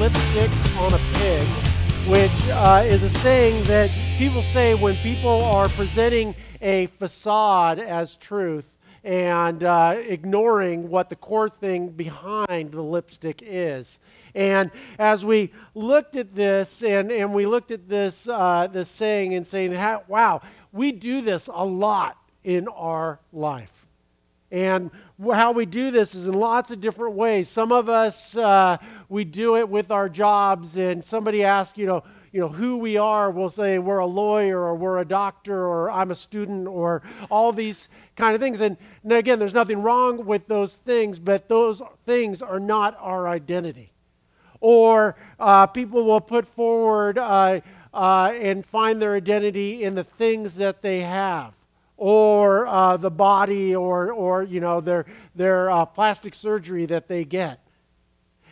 lipstick on a pig, which uh, is a saying that people say when people are presenting a facade as truth and uh, ignoring what the core thing behind the lipstick is. And as we looked at this, and, and we looked at this, uh, this saying and saying, wow, we do this a lot in our life. And how we do this is in lots of different ways. Some of us, uh, we do it with our jobs, and somebody asks, you know, you know, who we are, we'll say we're a lawyer or we're a doctor or I'm a student or all these kind of things. And, and again, there's nothing wrong with those things, but those things are not our identity. Or uh, people will put forward uh, uh, and find their identity in the things that they have or uh, the body or, or you know, their, their uh, plastic surgery that they get.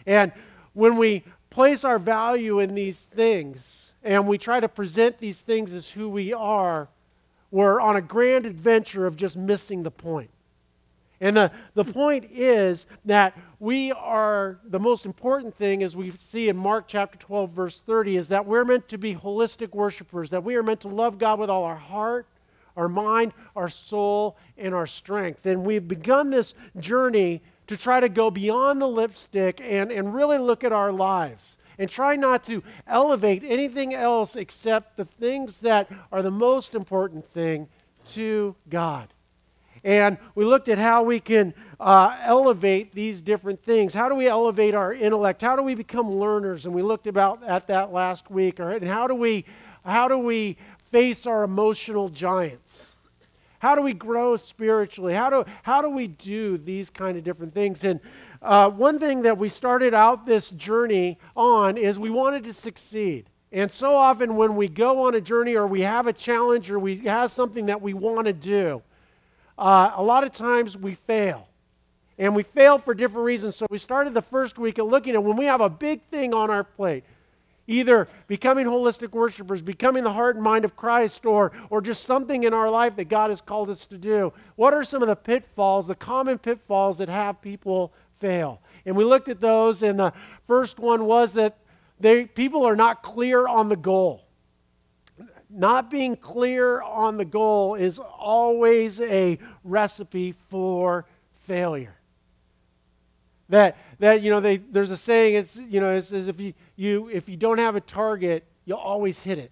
And when we place our value in these things and we try to present these things as who we are, we're on a grand adventure of just missing the point. And the, the point is that we are, the most important thing, as we see in Mark chapter 12, verse 30, is that we're meant to be holistic worshipers, that we are meant to love God with all our heart, our mind, our soul, and our strength. And we've begun this journey to try to go beyond the lipstick and, and really look at our lives and try not to elevate anything else except the things that are the most important thing to God. And we looked at how we can uh, elevate these different things. How do we elevate our intellect? How do we become learners? And we looked about at that last week. Right, and how do we how do we face our emotional giants? How do we grow spiritually? How do, how do we do these kind of different things? And uh, one thing that we started out this journey on is we wanted to succeed. And so often when we go on a journey or we have a challenge or we have something that we want to do, uh, a lot of times we fail. And we fail for different reasons. So we started the first week at looking at when we have a big thing on our plate either becoming holistic worshipers, becoming the heart and mind of Christ, or, or just something in our life that God has called us to do. What are some of the pitfalls, the common pitfalls that have people fail? And we looked at those, and the first one was that they, people are not clear on the goal. Not being clear on the goal is always a recipe for failure. That, that you know, they, there's a saying, it's, you know, it says if you, you, if you don't have a target, you'll always hit it.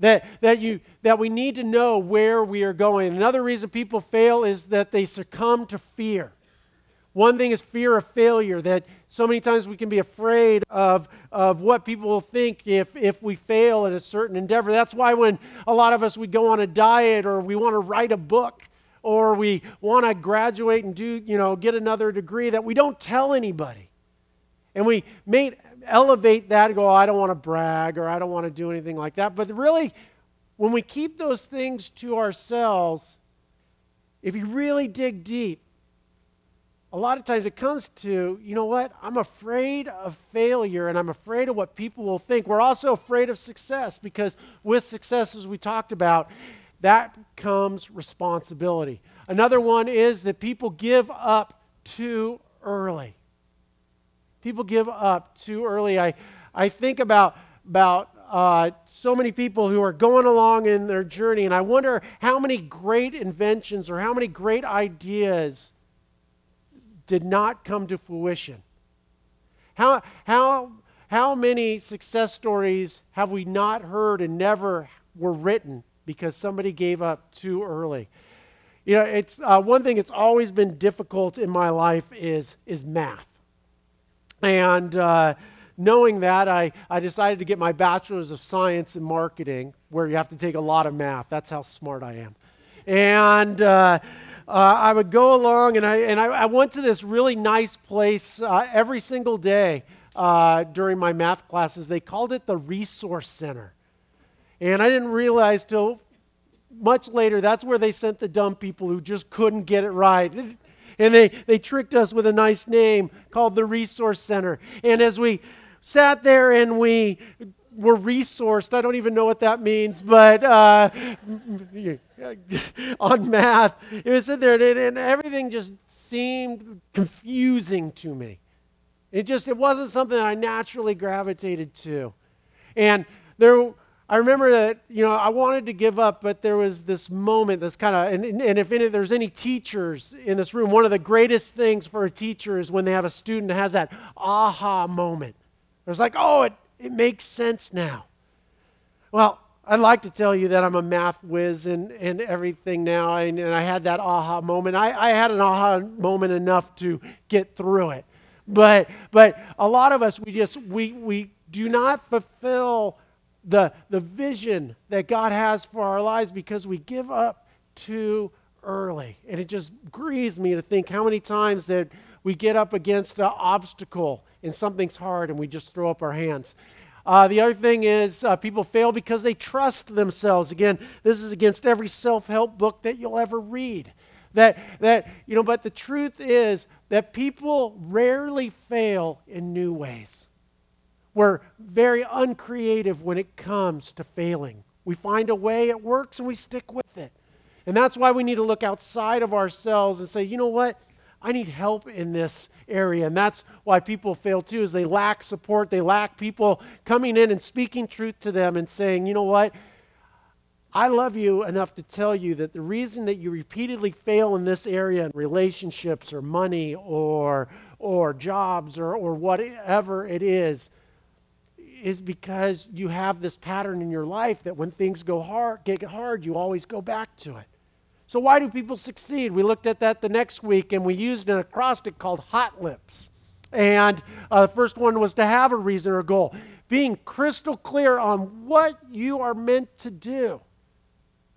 That, that, you, that we need to know where we are going. Another reason people fail is that they succumb to fear. One thing is fear of failure, that so many times we can be afraid of, of what people will think if, if we fail at a certain endeavor. That's why when a lot of us we go on a diet or we want to write a book or we want to graduate and do, you know, get another degree that we don't tell anybody. And we may elevate that and go, oh, I don't want to brag or I don't want to do anything like that. But really, when we keep those things to ourselves, if you really dig deep, a lot of times it comes to, you know what? I'm afraid of failure and I'm afraid of what people will think. We're also afraid of success because with success, as we talked about, that comes responsibility. Another one is that people give up too early. People give up too early. I, I think about, about uh, so many people who are going along in their journey, and I wonder how many great inventions or how many great ideas did not come to fruition. How, how, how many success stories have we not heard and never were written because somebody gave up too early. You know, it's uh, one thing that's always been difficult in my life is is math, and uh, knowing that, I I decided to get my bachelor's of science in marketing, where you have to take a lot of math. That's how smart I am, and. Uh, uh, I would go along and I, and I, I, went to this really nice place uh, every single day uh, during my math classes. They called it the Resource Center. And I didn't realize till much later that's where they sent the dumb people who just couldn't get it right. And they, they tricked us with a nice name called the Resource Center. And as we sat there and we were resourced, I don't even know what that means, but uh, on math, it was there and everything just seemed confusing to me. It just it wasn't something that I naturally gravitated to. And there I remember that, you know, I wanted to give up, but there was this moment, this kind of, and, and if any, there's any teachers in this room, one of the greatest things for a teacher is when they have a student that has that aha moment. There's like, oh, it, it makes sense now. Well, I'd like to tell you that I'm a math whiz and, and everything now, and, and I had that aha moment. I, I had an aha moment enough to get through it. But, but a lot of us, we just, we, we do not fulfill the, the vision that God has for our lives because we give up too early. And it just grieves me to think how many times that we get up against an obstacle and something's hard and we just throw up our hands. Uh, the other thing is uh, people fail because they trust themselves. Again, this is against every self-help book that you'll ever read. That, that, you know, but the truth is that people rarely fail in new ways. We're very uncreative when it comes to failing. We find a way, it works, and we stick with it. And that's why we need to look outside of ourselves and say, you know what? I need help in this area. And that's why people fail too, is they lack support. They lack people coming in and speaking truth to them and saying, you know what? I love you enough to tell you that the reason that you repeatedly fail in this area in relationships or money or or jobs or, or whatever it is is because you have this pattern in your life that when things go hard get hard you always go back to it so, why do people succeed? We looked at that the next week and we used an acrostic called Hot Lips. And uh, the first one was to have a reason or a goal, being crystal clear on what you are meant to do.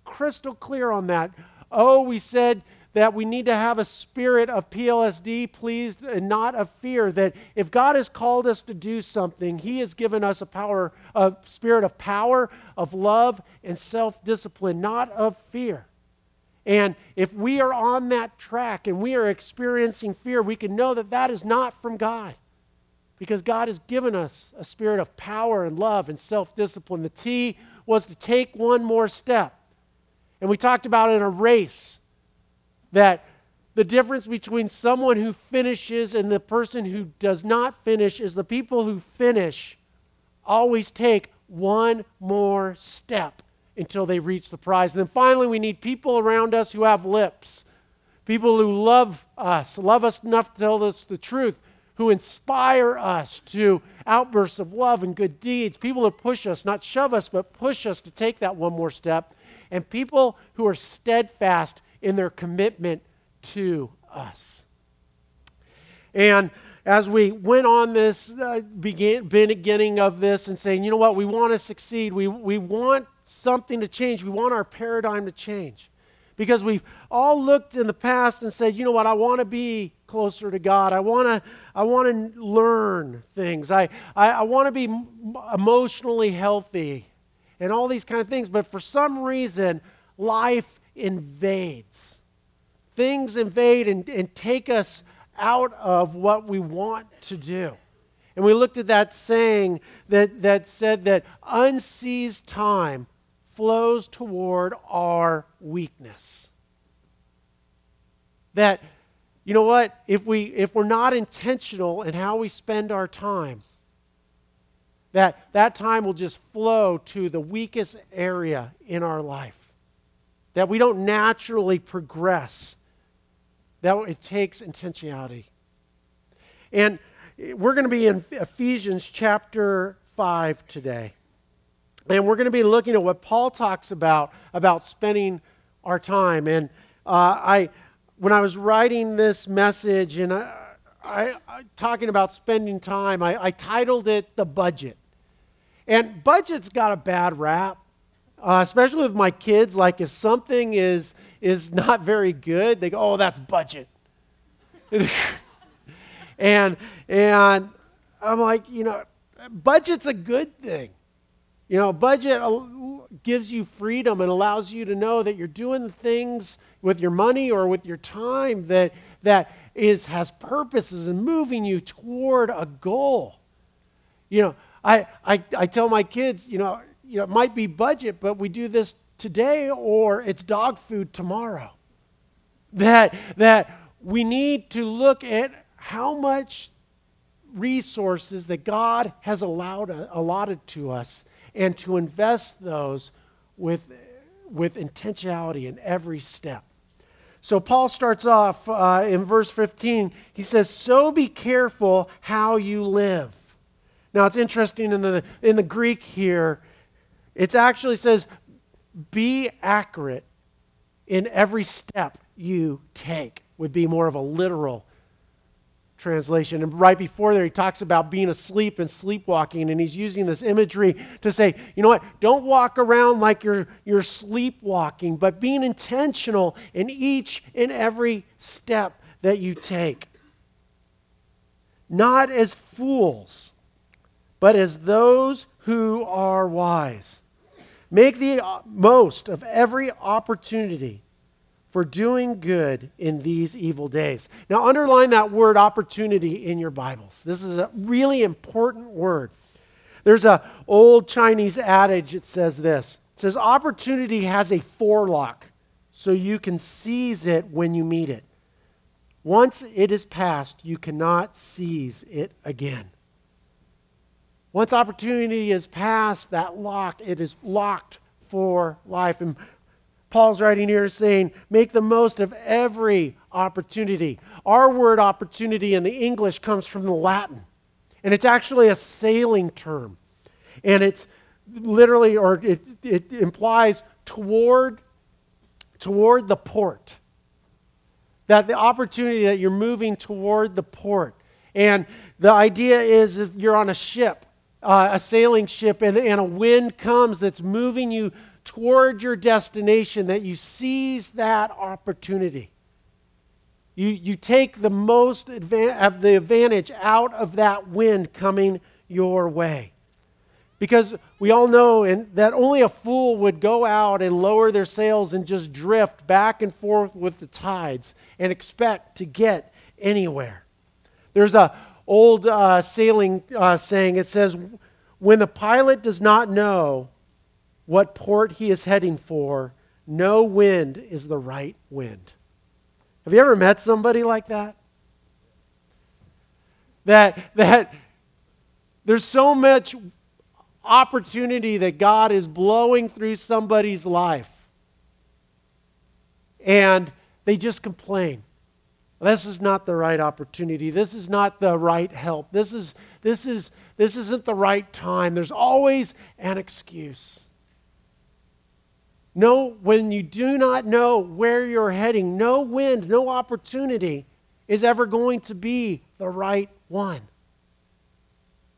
Crystal clear on that. Oh, we said that we need to have a spirit of PLSD, pleased, and not of fear. That if God has called us to do something, He has given us a power, a spirit of power, of love, and self discipline, not of fear. And if we are on that track and we are experiencing fear, we can know that that is not from God. Because God has given us a spirit of power and love and self discipline. The T was to take one more step. And we talked about in a race that the difference between someone who finishes and the person who does not finish is the people who finish always take one more step until they reach the prize. And then finally, we need people around us who have lips, people who love us, love us enough to tell us the truth, who inspire us to outbursts of love and good deeds, people who push us, not shove us, but push us to take that one more step, and people who are steadfast in their commitment to us. And as we went on this uh, begin, beginning of this and saying, you know what, we want to succeed. We, we want something to change. We want our paradigm to change. Because we've all looked in the past and said, you know what, I want to be closer to God. I want to I want to learn things. I, I, I want to be emotionally healthy and all these kind of things. But for some reason, life invades. Things invade and, and take us out of what we want to do. And we looked at that saying that, that said that unseized time flows toward our weakness. That, you know what, if, we, if we're not intentional in how we spend our time, that that time will just flow to the weakest area in our life. That we don't naturally progress. That it takes intentionality. And we're going to be in Ephesians chapter 5 today. And we're going to be looking at what Paul talks about, about spending our time. And uh, I, when I was writing this message and I, I, I talking about spending time, I, I titled it The Budget. And budget's got a bad rap, uh, especially with my kids. Like if something is, is not very good, they go, oh, that's budget. and, and I'm like, you know, budget's a good thing. You know, budget gives you freedom and allows you to know that you're doing things with your money or with your time that, that is, has purposes and moving you toward a goal. You know, I, I, I tell my kids, you know, you know, it might be budget, but we do this today or it's dog food tomorrow. That, that we need to look at how much resources that God has allowed, allotted to us and to invest those with, with intentionality in every step. So Paul starts off uh, in verse 15. He says, So be careful how you live. Now it's interesting in the, in the Greek here, it actually says, Be accurate in every step you take, would be more of a literal translation. And right before there, he talks about being asleep and sleepwalking, and he's using this imagery to say, you know what, don't walk around like you're, you're sleepwalking, but being intentional in each and every step that you take. Not as fools, but as those who are wise. Make the uh, most of every opportunity for doing good in these evil days. Now, underline that word opportunity in your Bibles. This is a really important word. There's an old Chinese adage that says this. It says opportunity has a forelock, so you can seize it when you meet it. Once it is past, you cannot seize it again. Once opportunity is passed, that lock, it is locked for life. And Paul's writing here saying, make the most of every opportunity. Our word opportunity in the English comes from the Latin, and it's actually a sailing term. And it's literally, or it, it implies toward, toward the port. That the opportunity that you're moving toward the port. And the idea is if you're on a ship, uh, a sailing ship, and, and a wind comes that's moving you toward your destination, that you seize that opportunity. You, you take the most adva- of the advantage out of that wind coming your way. Because we all know that only a fool would go out and lower their sails and just drift back and forth with the tides and expect to get anywhere. There's a old uh, sailing uh, saying. It says, "When the pilot does not know what port he is heading for, no wind is the right wind. Have you ever met somebody like that? That, that there's so much opportunity that God is blowing through somebody's life. And they just complain. This is not the right opportunity. This is not the right help. This is this is this isn't the right time. There's always an excuse. No, when you do not know where you're heading, no wind, no opportunity is ever going to be the right one.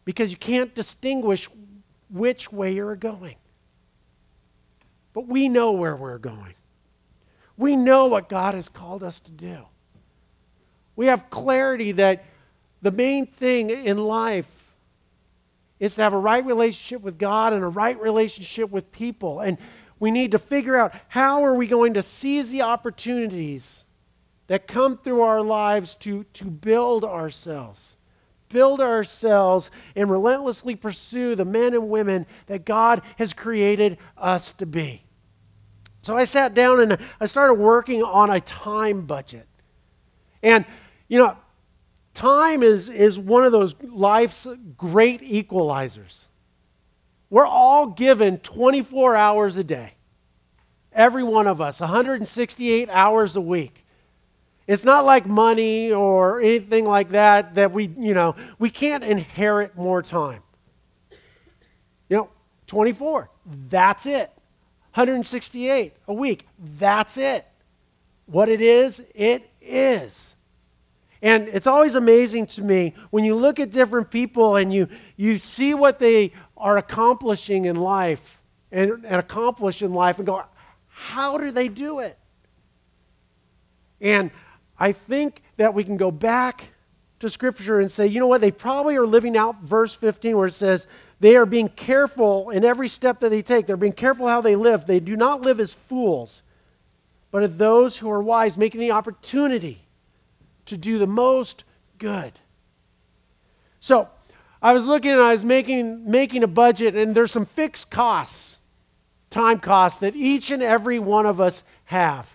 Because you can't distinguish which way you're going. But we know where we're going. We know what God has called us to do. We have clarity that the main thing in life is to have a right relationship with God and a right relationship with people. And we need to figure out how are we going to seize the opportunities that come through our lives to, to build ourselves build ourselves and relentlessly pursue the men and women that God has created us to be. So I sat down and I started working on a time budget. And, you know, time is, is one of those life's great equalizers. We're all given 24 hours a day. Every one of us, 168 hours a week. It's not like money or anything like that that we, you know, we can't inherit more time. You know, 24, that's it. 168 a week, that's it. What it is, it is. And it's always amazing to me when you look at different people and you, you see what they are accomplishing in life and, and accomplish in life and go, how do they do it? And I think that we can go back to Scripture and say, you know what, they probably are living out verse 15 where it says, they are being careful in every step that they take. They're being careful how they live. They do not live as fools, but as those who are wise, making the opportunity to do the most good. So, I was looking and I was making, making a budget, and there's some fixed costs, time costs that each and every one of us have.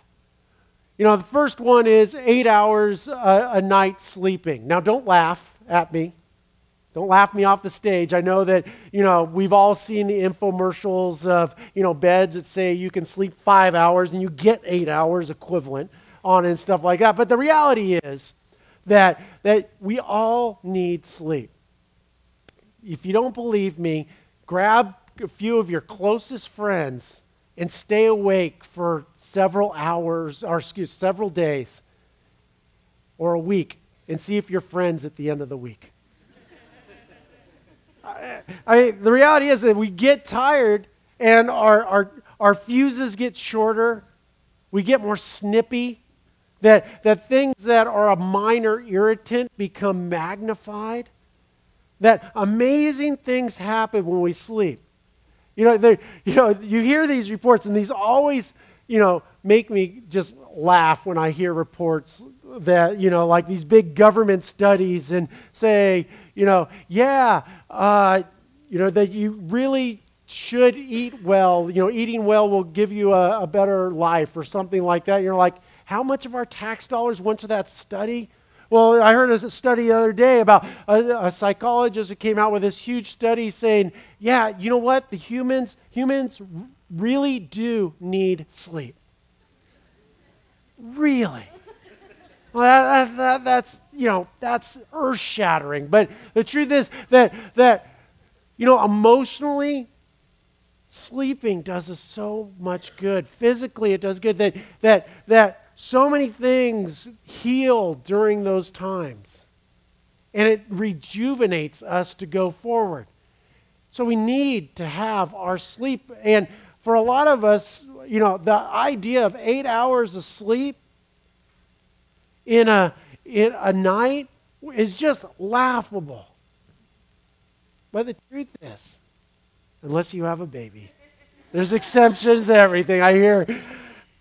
You know, the first one is eight hours a, a night sleeping. Now, don't laugh at me. Don't laugh me off the stage. I know that, you know, we've all seen the infomercials of, you know, beds that say you can sleep five hours and you get eight hours equivalent on and stuff like that. But the reality is that, that we all need sleep. If you don't believe me, grab a few of your closest friends and stay awake for several hours, or excuse, several days or a week and see if you're friends at the end of the week. I, I, the reality is that we get tired and our, our, our fuses get shorter, we get more snippy, that, that things that are a minor irritant become magnified, that amazing things happen when we sleep. You know, you know, you hear these reports, and these always, you know, make me just laugh when I hear reports that, you know, like these big government studies and say, you know, yeah, uh, you know, that you really should eat well. You know, eating well will give you a, a better life or something like that. You're like, how much of our tax dollars went to that study? Well, I heard a study the other day about a, a, psychologist who came out with this huge study saying, yeah, you know what? The humans, humans really do need sleep. Really. Well, that, that, that's, you know, that's earth shattering. But the truth is that, that, you know, emotionally, sleeping does us so much good. Physically, it does good. That, that, that so many things heal during those times. And it rejuvenates us to go forward. So we need to have our sleep. And for a lot of us, you know, the idea of eight hours of sleep in a, in a night is just laughable. But the truth is, unless you have a baby, there's exceptions to everything. I hear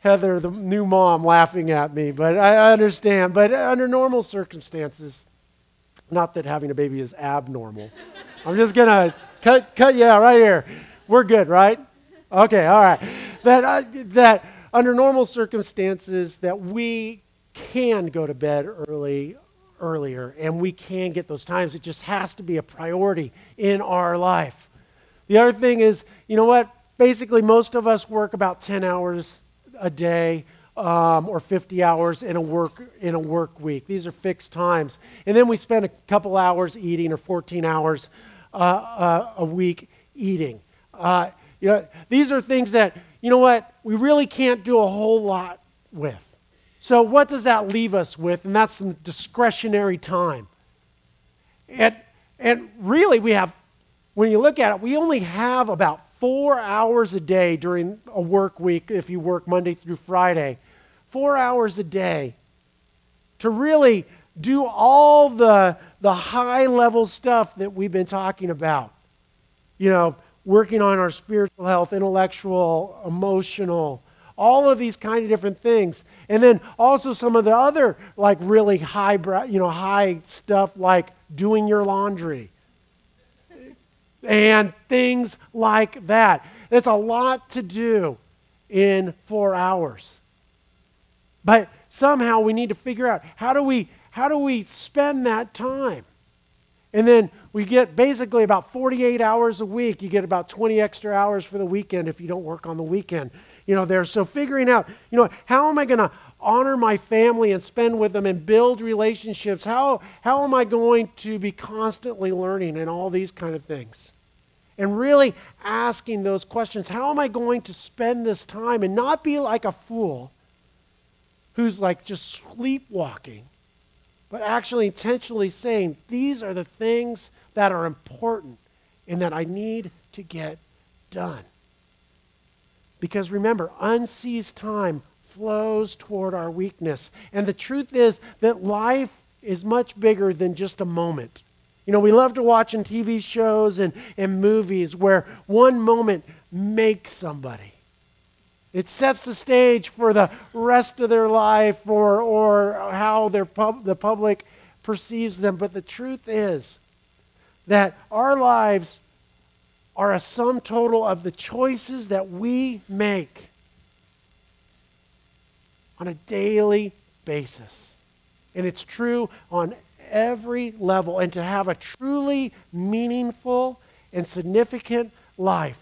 Heather, the new mom, laughing at me, but I understand. But under normal circumstances, not that having a baby is abnormal. I'm just gonna cut, cut, yeah, right here. We're good, right? Okay, all right. That uh, that under normal circumstances, that we can go to bed early earlier and we can get those times. It just has to be a priority in our life. The other thing is, you know what? Basically, most of us work about 10 hours a day um, or 50 hours in a work in a work week. These are fixed times, and then we spend a couple hours eating or 14 hours uh, uh, a week eating. Uh, you know, these are things that you know what we really can't do a whole lot with. So, what does that leave us with? And that's some discretionary time. And, and really, we have, when you look at it, we only have about four hours a day during a work week if you work Monday through Friday. Four hours a day to really do all the, the high level stuff that we've been talking about. You know, working on our spiritual health, intellectual, emotional, all of these kind of different things. And then also some of the other like really high, you know, high stuff like doing your laundry and things like that. It's a lot to do in four hours. But somehow we need to figure out how do we how do we spend that time? And then we get basically about 48 hours a week. You get about 20 extra hours for the weekend if you don't work on the weekend you know, there. So figuring out, you know, how am I going to honor my family and spend with them and build relationships? How, how am I going to be constantly learning and all these kind of things? And really asking those questions. How am I going to spend this time and not be like a fool who's like just sleepwalking, but actually intentionally saying, these are the things that are important and that I need to get done. Because remember, unseized time flows toward our weakness. And the truth is that life is much bigger than just a moment. You know, we love to watch in TV shows and, and movies where one moment makes somebody. It sets the stage for the rest of their life or, or how their pub, the public perceives them. But the truth is that our lives are a sum total of the choices that we make on a daily basis. And it's true on every level and to have a truly meaningful and significant life,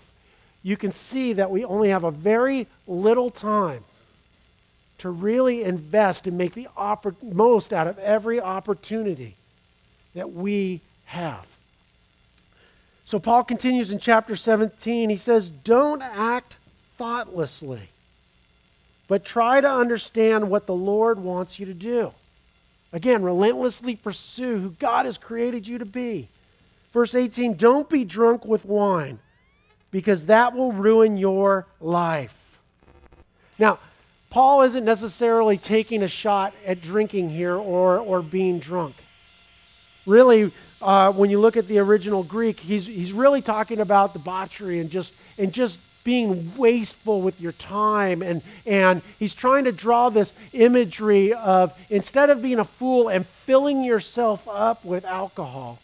you can see that we only have a very little time to really invest and make the oppor- most out of every opportunity that we have. So Paul continues in chapter 17. He says, Don't act thoughtlessly, but try to understand what the Lord wants you to do. Again, relentlessly pursue who God has created you to be. Verse 18 Don't be drunk with wine, because that will ruin your life. Now, Paul isn't necessarily taking a shot at drinking here or, or being drunk. Really, uh, when you look at the original Greek, he's, he's really talking about debauchery and just, and just being wasteful with your time. And, and he's trying to draw this imagery of instead of being a fool and filling yourself up with alcohol,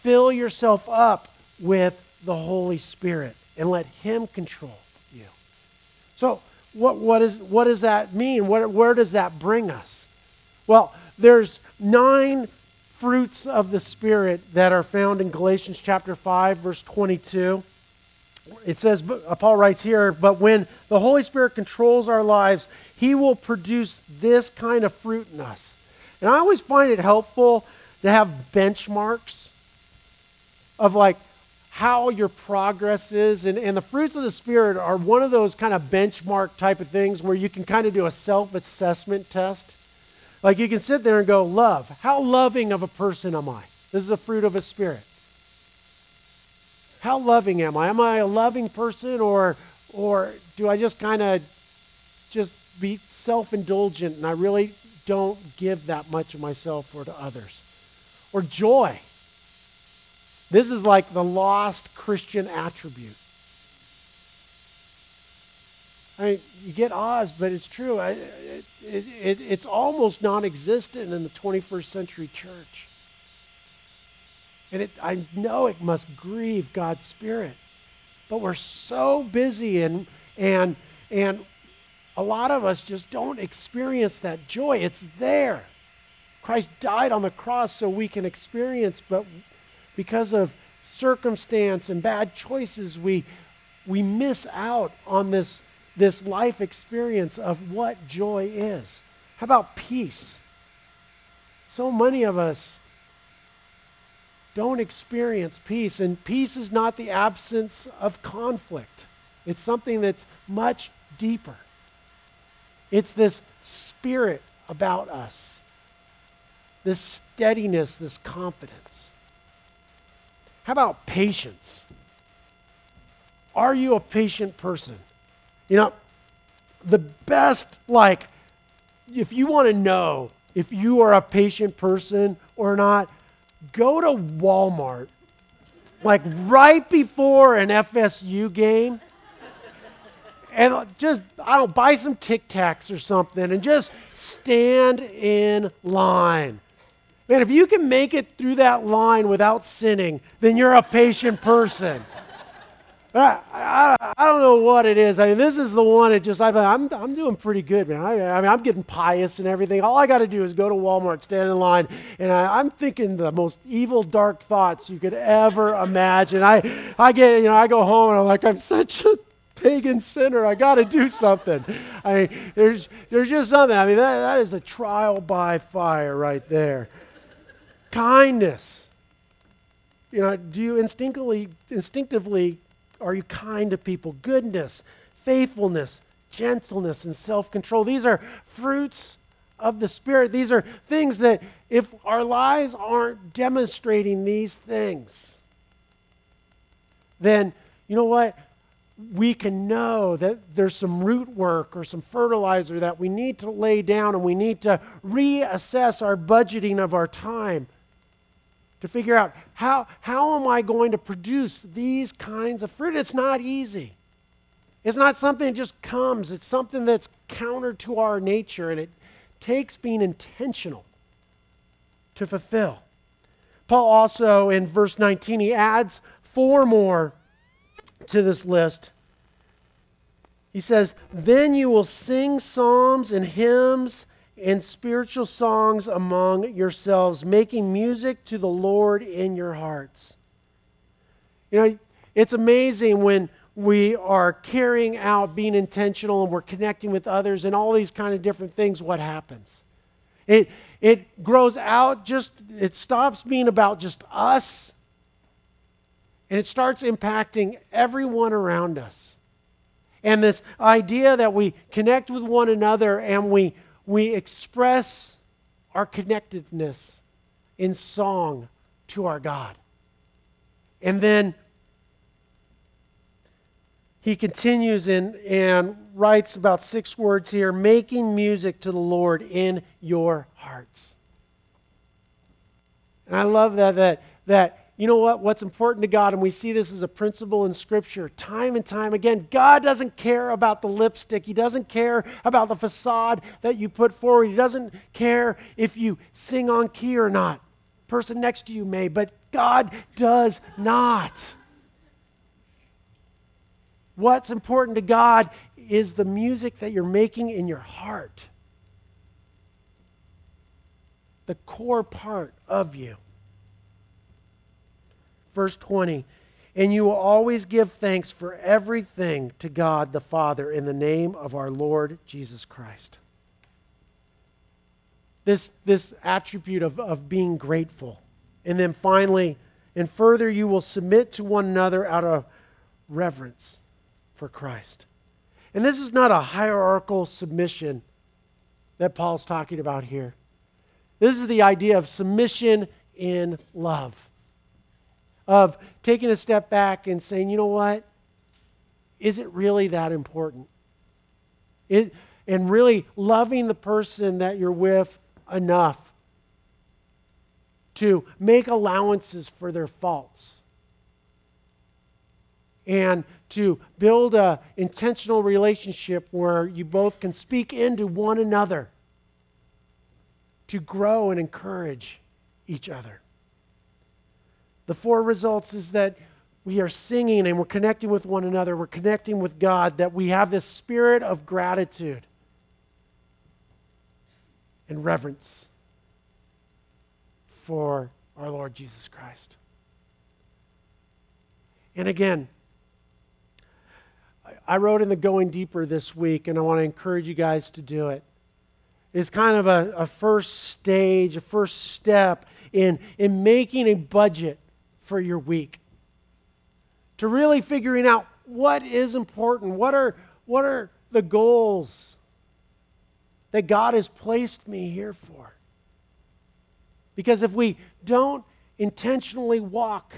fill yourself up with the Holy Spirit and let Him control you. So, what, what, is, what does that mean? What, where does that bring us? Well, there's nine fruits of the Spirit that are found in Galatians chapter 5, verse 22. It says, uh, Paul writes here, but when the Holy Spirit controls our lives, he will produce this kind of fruit in us. And I always find it helpful to have benchmarks of like how your progress is. And, and the fruits of the Spirit are one of those kind of benchmark type of things where you can kind of do a self assessment test. Like you can sit there and go, Love. How loving of a person am I? This is a fruit of a spirit. How loving am I? Am I a loving person or or do I just kind of just be self-indulgent and I really don't give that much of myself or to others? Or joy. This is like the lost Christian attribute. I mean, you get Oz, but it's true. I, it, it, it, it's almost non existent in the 21st century church. And it, I know it must grieve God's Spirit. But we're so busy, and, and, and a lot of us just don't experience that joy. It's there. Christ died on the cross so we can experience, but because of circumstance and bad choices, we, we miss out on this this life experience of what joy is. How about peace? So many of us don't experience peace, and peace is not the absence of conflict. It's something that's much deeper. It's this spirit about us, this steadiness, this confidence. How about patience? Are you a patient person? You know, the best, like, if you want to know if you are a patient person or not, go to Walmart, like right before an FSU game, and just, I don't buy some Tic Tacs or something and just stand in line. Man, if you can make it through that line without sinning, then you're a patient person. I, I, I, don't know what it is. I mean, this is the one that just, I, I'm, I'm doing pretty good, man. I, I mean, I'm getting pious and everything. All I got to do is go to Walmart, stand in line, and I, am thinking the most evil, dark thoughts you could ever imagine. I, I get, you know, I go home and I'm like, I'm such a pagan sinner. I got to do something. I mean, there's, there's just something. I mean, that, that is a trial by fire right there. Kindness. You know, do you instinctively, instinctively are you kind to people? Goodness, faithfulness, gentleness, and self control. These are fruits of the Spirit. These are things that, if our lives aren't demonstrating these things, then you know what? We can know that there's some root work or some fertilizer that we need to lay down and we need to reassess our budgeting of our time to figure out how, how am I going to produce these kinds of fruit? It's not easy. It's not something that just comes, it's something that's counter to our nature, and it takes being intentional to fulfill. Paul also, in verse 19, he adds four more to this list. He says, Then you will sing psalms and hymns and spiritual songs among yourselves, making music to the Lord in your hearts. You know, it's amazing when we are carrying out being intentional and we're connecting with others and all these kind of different things, what happens? It, it grows out just, it stops being about just us and it starts impacting everyone around us. And this idea that we connect with one another and we, we express our connectedness in song to our God. And then he continues in, and writes about six words here making music to the Lord in your hearts. And I love that, that, that you know what? What's important to God, and we see this as a principle in Scripture time and time again. God doesn't care about the lipstick. He doesn't care about the facade that you put forward. He doesn't care if you sing on key or not. person next to you may, but God does not. What's important to God is the music that you're making in your heart, the core part of you. Verse 20 And you will always give thanks for everything to God the Father in the name of our Lord Jesus Christ. This, this attribute of, of being grateful. And then finally, and further, you will submit to one another out of reverence for Christ. And this is not a hierarchical submission that Paul's talking about here. This is the idea of submission in love, of taking a step back and saying, you know what? Is it really that important? It, and really loving the person that you're with enough to make allowances for their faults and to build a intentional relationship where you both can speak into one another to grow and encourage each other. The four results is that we are singing and we're connecting with one another, we're connecting with God, that we have this spirit of gratitude and reverence for our Lord Jesus Christ. And again, I wrote in the Going Deeper this week, and I want to encourage you guys to do it. It's kind of a, a first stage, a first step in, in making a budget for your week. To really figuring out what is important, what are, what are the goals that God has placed me here for. Because if we don't intentionally walk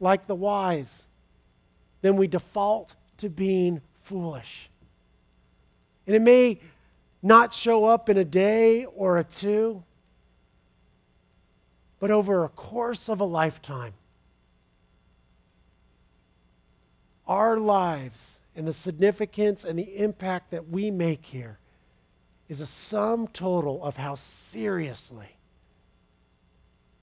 like the wise, then we default to being foolish. And it may not show up in a day or a two, but over a course of a lifetime. Our lives and the significance and the impact that we make here is a sum total of how seriously